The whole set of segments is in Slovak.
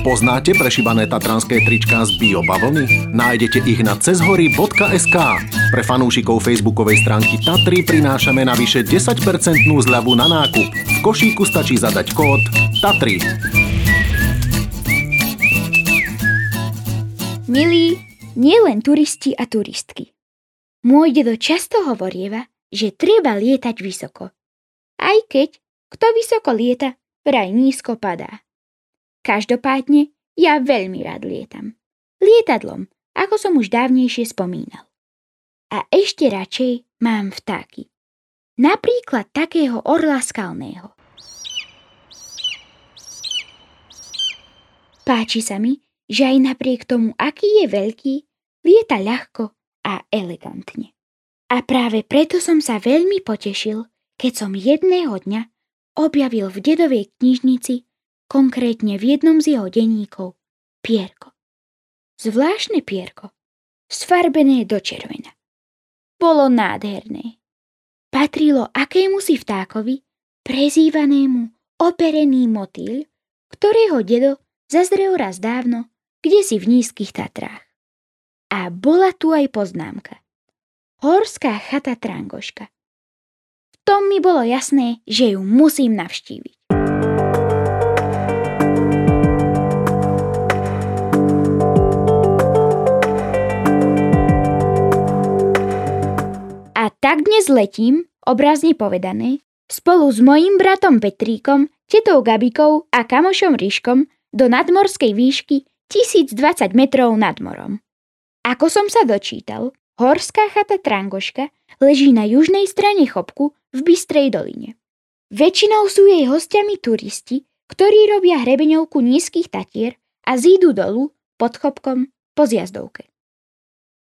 Poznáte prešibané tatranské tričká z biobavlny? Nájdete ich na cezhory.sk. Pre fanúšikov facebookovej stránky Tatry prinášame navyše 10% zľavu na nákup. V košíku stačí zadať kód TATRY. Milí, nie len turisti a turistky. Môj dedo často hovorieva, že treba lietať vysoko. Aj keď, kto vysoko lieta, vraj nízko padá. Každopádne, ja veľmi rád lietam. Lietadlom, ako som už dávnejšie spomínal. A ešte radšej mám vtáky. Napríklad takého orla skalného. Páči sa mi, že aj napriek tomu, aký je veľký, lieta ľahko a elegantne. A práve preto som sa veľmi potešil, keď som jedného dňa objavil v dedovej knižnici konkrétne v jednom z jeho denníkov, pierko. Zvláštne pierko, sfarbené do červena. Bolo nádherné. Patrilo akému si vtákovi, prezývanému operený motýľ, ktorého dedo zazrel raz dávno, kde si v nízkych Tatrách. A bola tu aj poznámka. Horská chata Trangoška. V tom mi bolo jasné, že ju musím navštíviť. Tak dnes letím, obrazne povedané, spolu s mojím bratom Petríkom, tetou Gabikou a kamošom Ríškom do nadmorskej výšky 1020 metrov nad morom. Ako som sa dočítal, horská chata Trangoška leží na južnej strane Chopku v Bystrej doline. Väčšinou sú jej hostiami turisti, ktorí robia hrebeňovku nízkych tatier a zídu dolu pod Chopkom po zjazdovke.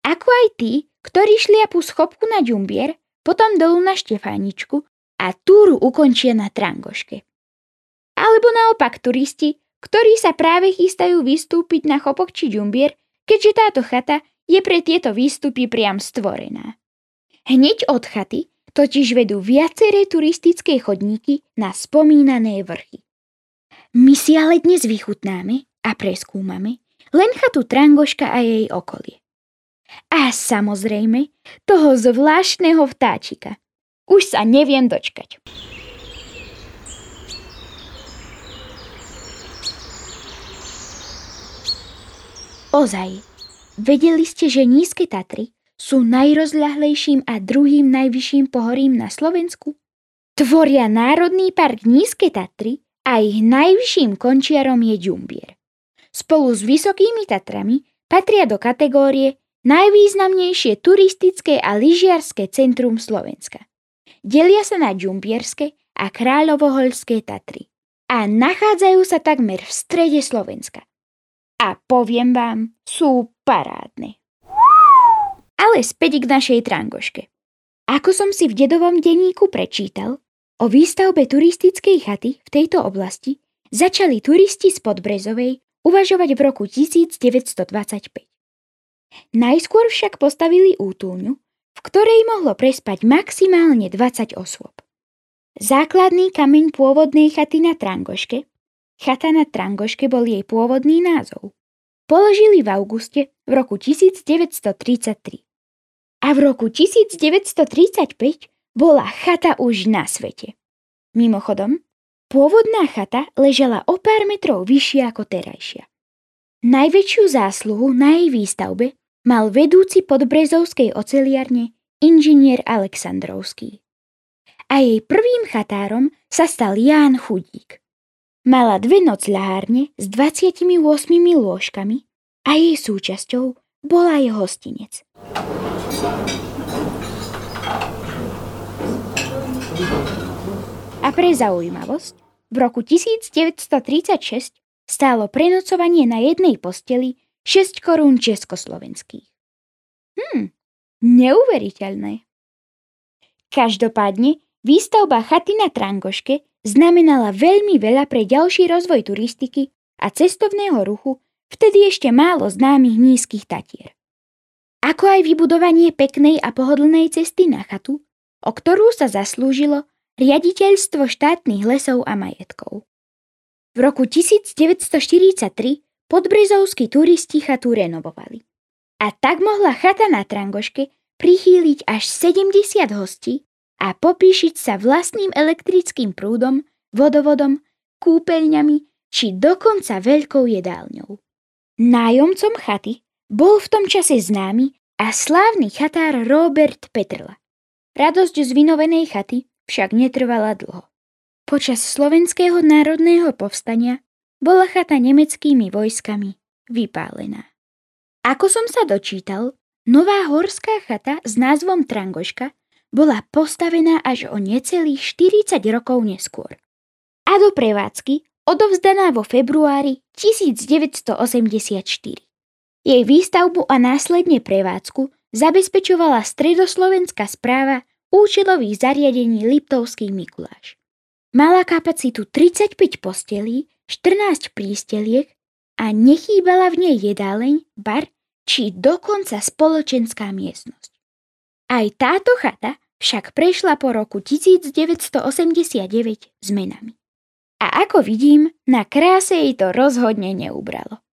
Ako aj tí, ktorí šliapu schopku na ďumbier, potom dolu na Štefáničku a túru ukončia na Trangoške. Alebo naopak turisti, ktorí sa práve chystajú vystúpiť na chopok či ďumbier, keďže táto chata je pre tieto výstupy priam stvorená. Hneď od chaty totiž vedú viaceré turistické chodníky na spomínané vrchy. My si ale dnes vychutnáme a preskúmame len chatu Trangoška a jej okolie. A samozrejme, toho zvláštneho vtáčika. Už sa neviem dočkať. Ozaj, vedeli ste, že nízke Tatry sú najrozľahlejším a druhým najvyšším pohorím na Slovensku? Tvoria Národný park Nízke Tatry a ich najvyšším končiarom je Ďumbier. Spolu s Vysokými Tatrami patria do kategórie najvýznamnejšie turistické a lyžiarské centrum Slovenska. Delia sa na Ďumbierske a Kráľovoholské Tatry a nachádzajú sa takmer v strede Slovenska. A poviem vám, sú parádne. Ale späť k našej trangoške. Ako som si v dedovom denníku prečítal, o výstavbe turistickej chaty v tejto oblasti začali turisti z Podbrezovej uvažovať v roku 1925. Najskôr však postavili útulňu, v ktorej mohlo prespať maximálne 20 osôb. Základný kameň pôvodnej chaty na Trangoške, chata na Trangoške bol jej pôvodný názov, položili v auguste v roku 1933. A v roku 1935 bola chata už na svete. Mimochodom, pôvodná chata ležela o pár metrov vyššie ako terajšia. Najväčšiu zásluhu na jej výstavbe mal vedúci podbrezovskej oceliarne inžinier Aleksandrovský. A jej prvým chatárom sa stal Ján Chudík. Mala dve nocľahárne s 28 lôžkami a jej súčasťou bola aj hostinec. A pre zaujímavosť, v roku 1936 stálo prenocovanie na jednej posteli 6 korún československých. Hm, neuveriteľné. Každopádne, výstavba chaty na Trangoške znamenala veľmi veľa pre ďalší rozvoj turistiky a cestovného ruchu vtedy ešte málo známych nízkych tatier. Ako aj vybudovanie peknej a pohodlnej cesty na chatu, o ktorú sa zaslúžilo riaditeľstvo štátnych lesov a majetkov. V roku 1943 podbrezovskí turisti chatu renovovali. A tak mohla chata na Trangoške prichýliť až 70 hostí a popíšiť sa vlastným elektrickým prúdom, vodovodom, kúpeľňami či dokonca veľkou jedálňou. Nájomcom chaty bol v tom čase známy a slávny chatár Robert Petrla. Radosť z vynovenej chaty však netrvala dlho. Počas slovenského národného povstania bola chata nemeckými vojskami vypálená. Ako som sa dočítal, nová horská chata s názvom Trangoška bola postavená až o necelých 40 rokov neskôr. A do prevádzky odovzdaná vo februári 1984. Jej výstavbu a následne prevádzku zabezpečovala stredoslovenská správa účelových zariadení Liptovský Mikuláš. Mala kapacitu 35 postelí, 14 prísteliek a nechýbala v nej jedáleň, bar či dokonca spoločenská miestnosť. Aj táto chata však prešla po roku 1989 zmenami. A ako vidím, na kráse jej to rozhodne neubralo.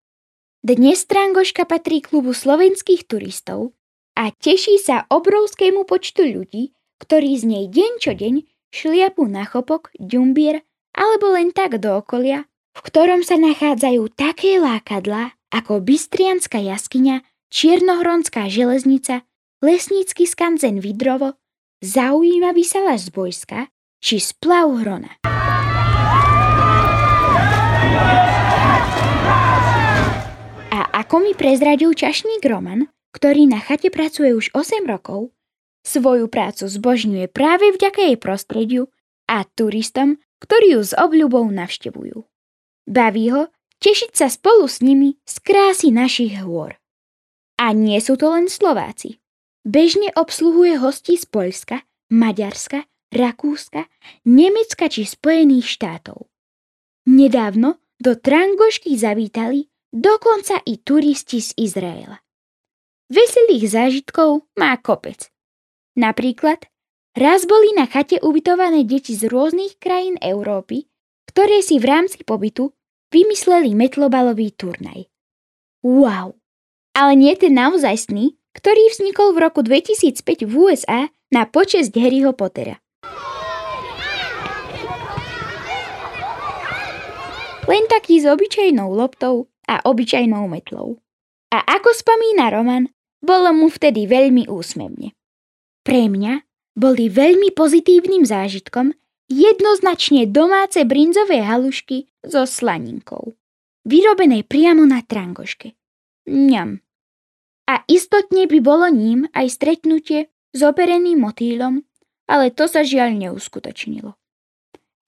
Dnes Strangoška patrí klubu slovenských turistov a teší sa obrovskému počtu ľudí, ktorí z nej deň čo deň šliapu na chopok, ďumbier alebo len tak do okolia, v ktorom sa nachádzajú také lákadlá ako Bystrianská jaskyňa, Čiernohronská železnica, Lesnícky skanzen Vidrovo, Zaujímavý salaš z Bojska či Splav Hrona. Ako mi prezradil čašník Roman, ktorý na chate pracuje už 8 rokov, svoju prácu zbožňuje práve vďaka jej prostrediu a turistom, ktorí ju s obľubou navštevujú. Baví ho tešiť sa spolu s nimi z krásy našich hôr. A nie sú to len Slováci. Bežne obsluhuje hostí z Poľska, Maďarska, Rakúska, Nemecka či Spojených štátov. Nedávno do Trangošky zavítali dokonca i turisti z Izraela. Veselých zážitkov má kopec. Napríklad, raz boli na chate ubytované deti z rôznych krajín Európy, ktoré si v rámci pobytu vymysleli metlobalový turnaj. Wow! Ale nie ten naozajstný, ktorý vznikol v roku 2005 v USA na počesť Harryho Pottera. Len taký s obyčajnou loptou a obyčajnou metlou. A ako spomína Roman, bolo mu vtedy veľmi úsmevne. Pre mňa boli veľmi pozitívnym zážitkom jednoznačne domáce brinzové halušky so slaninkou, vyrobené priamo na trangoške. Mňam. A istotne by bolo ním aj stretnutie s opereným motýlom, ale to sa žiaľ neuskutočnilo.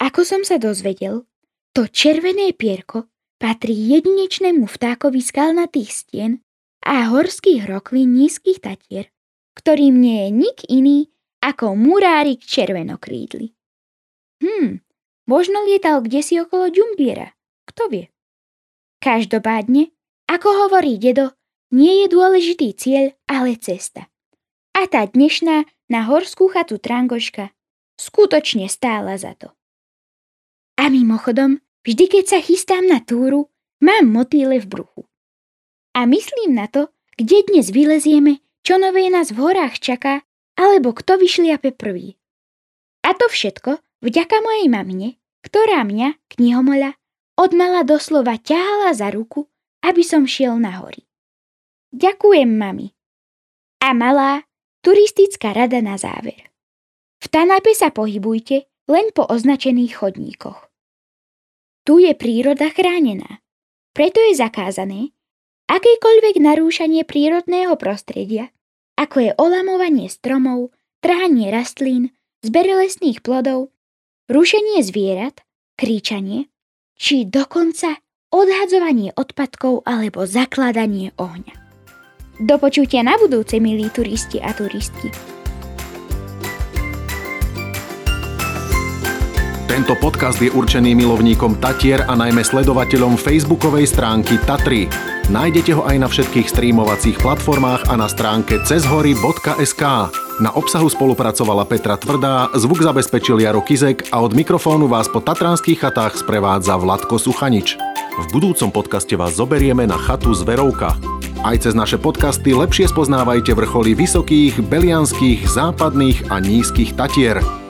Ako som sa dozvedel, to červené pierko patrí jedinečnému vtákovi skalnatých stien a horských roklín nízkych tatier, ktorým nie je nik iný ako murárik červenokrídly. Hm, možno lietal kde si okolo Ďumbiera, kto vie. Každopádne, ako hovorí dedo, nie je dôležitý cieľ, ale cesta. A tá dnešná na horskú chatu Trangoška skutočne stála za to. A mimochodom, Vždy, keď sa chystám na túru, mám motýle v bruchu. A myslím na to, kde dnes vylezieme, čo nové nás v horách čaká, alebo kto vyšliape prvý. A to všetko vďaka mojej mamine, ktorá mňa, knihomoľa, odmala doslova ťahala za ruku, aby som šiel na hory. Ďakujem, mami. A malá, turistická rada na záver. V Tanape sa pohybujte len po označených chodníkoch. Tu je príroda chránená. Preto je zakázané akékoľvek narúšanie prírodného prostredia, ako je olamovanie stromov, trhanie rastlín, zber lesných plodov, rušenie zvierat, kríčanie, či dokonca odhadzovanie odpadkov alebo zakladanie ohňa. Do počutia na budúce, milí turisti a turistky. Tento podcast je určený milovníkom Tatier a najmä sledovateľom facebookovej stránky Tatry. Nájdete ho aj na všetkých streamovacích platformách a na stránke cezhory.sk. Na obsahu spolupracovala Petra Tvrdá, zvuk zabezpečil Jaro Kizek a od mikrofónu vás po tatranských chatách sprevádza Vladko Suchanič. V budúcom podcaste vás zoberieme na chatu z Verovka. Aj cez naše podcasty lepšie spoznávajte vrcholy vysokých, belianských, západných a nízkych Tatier.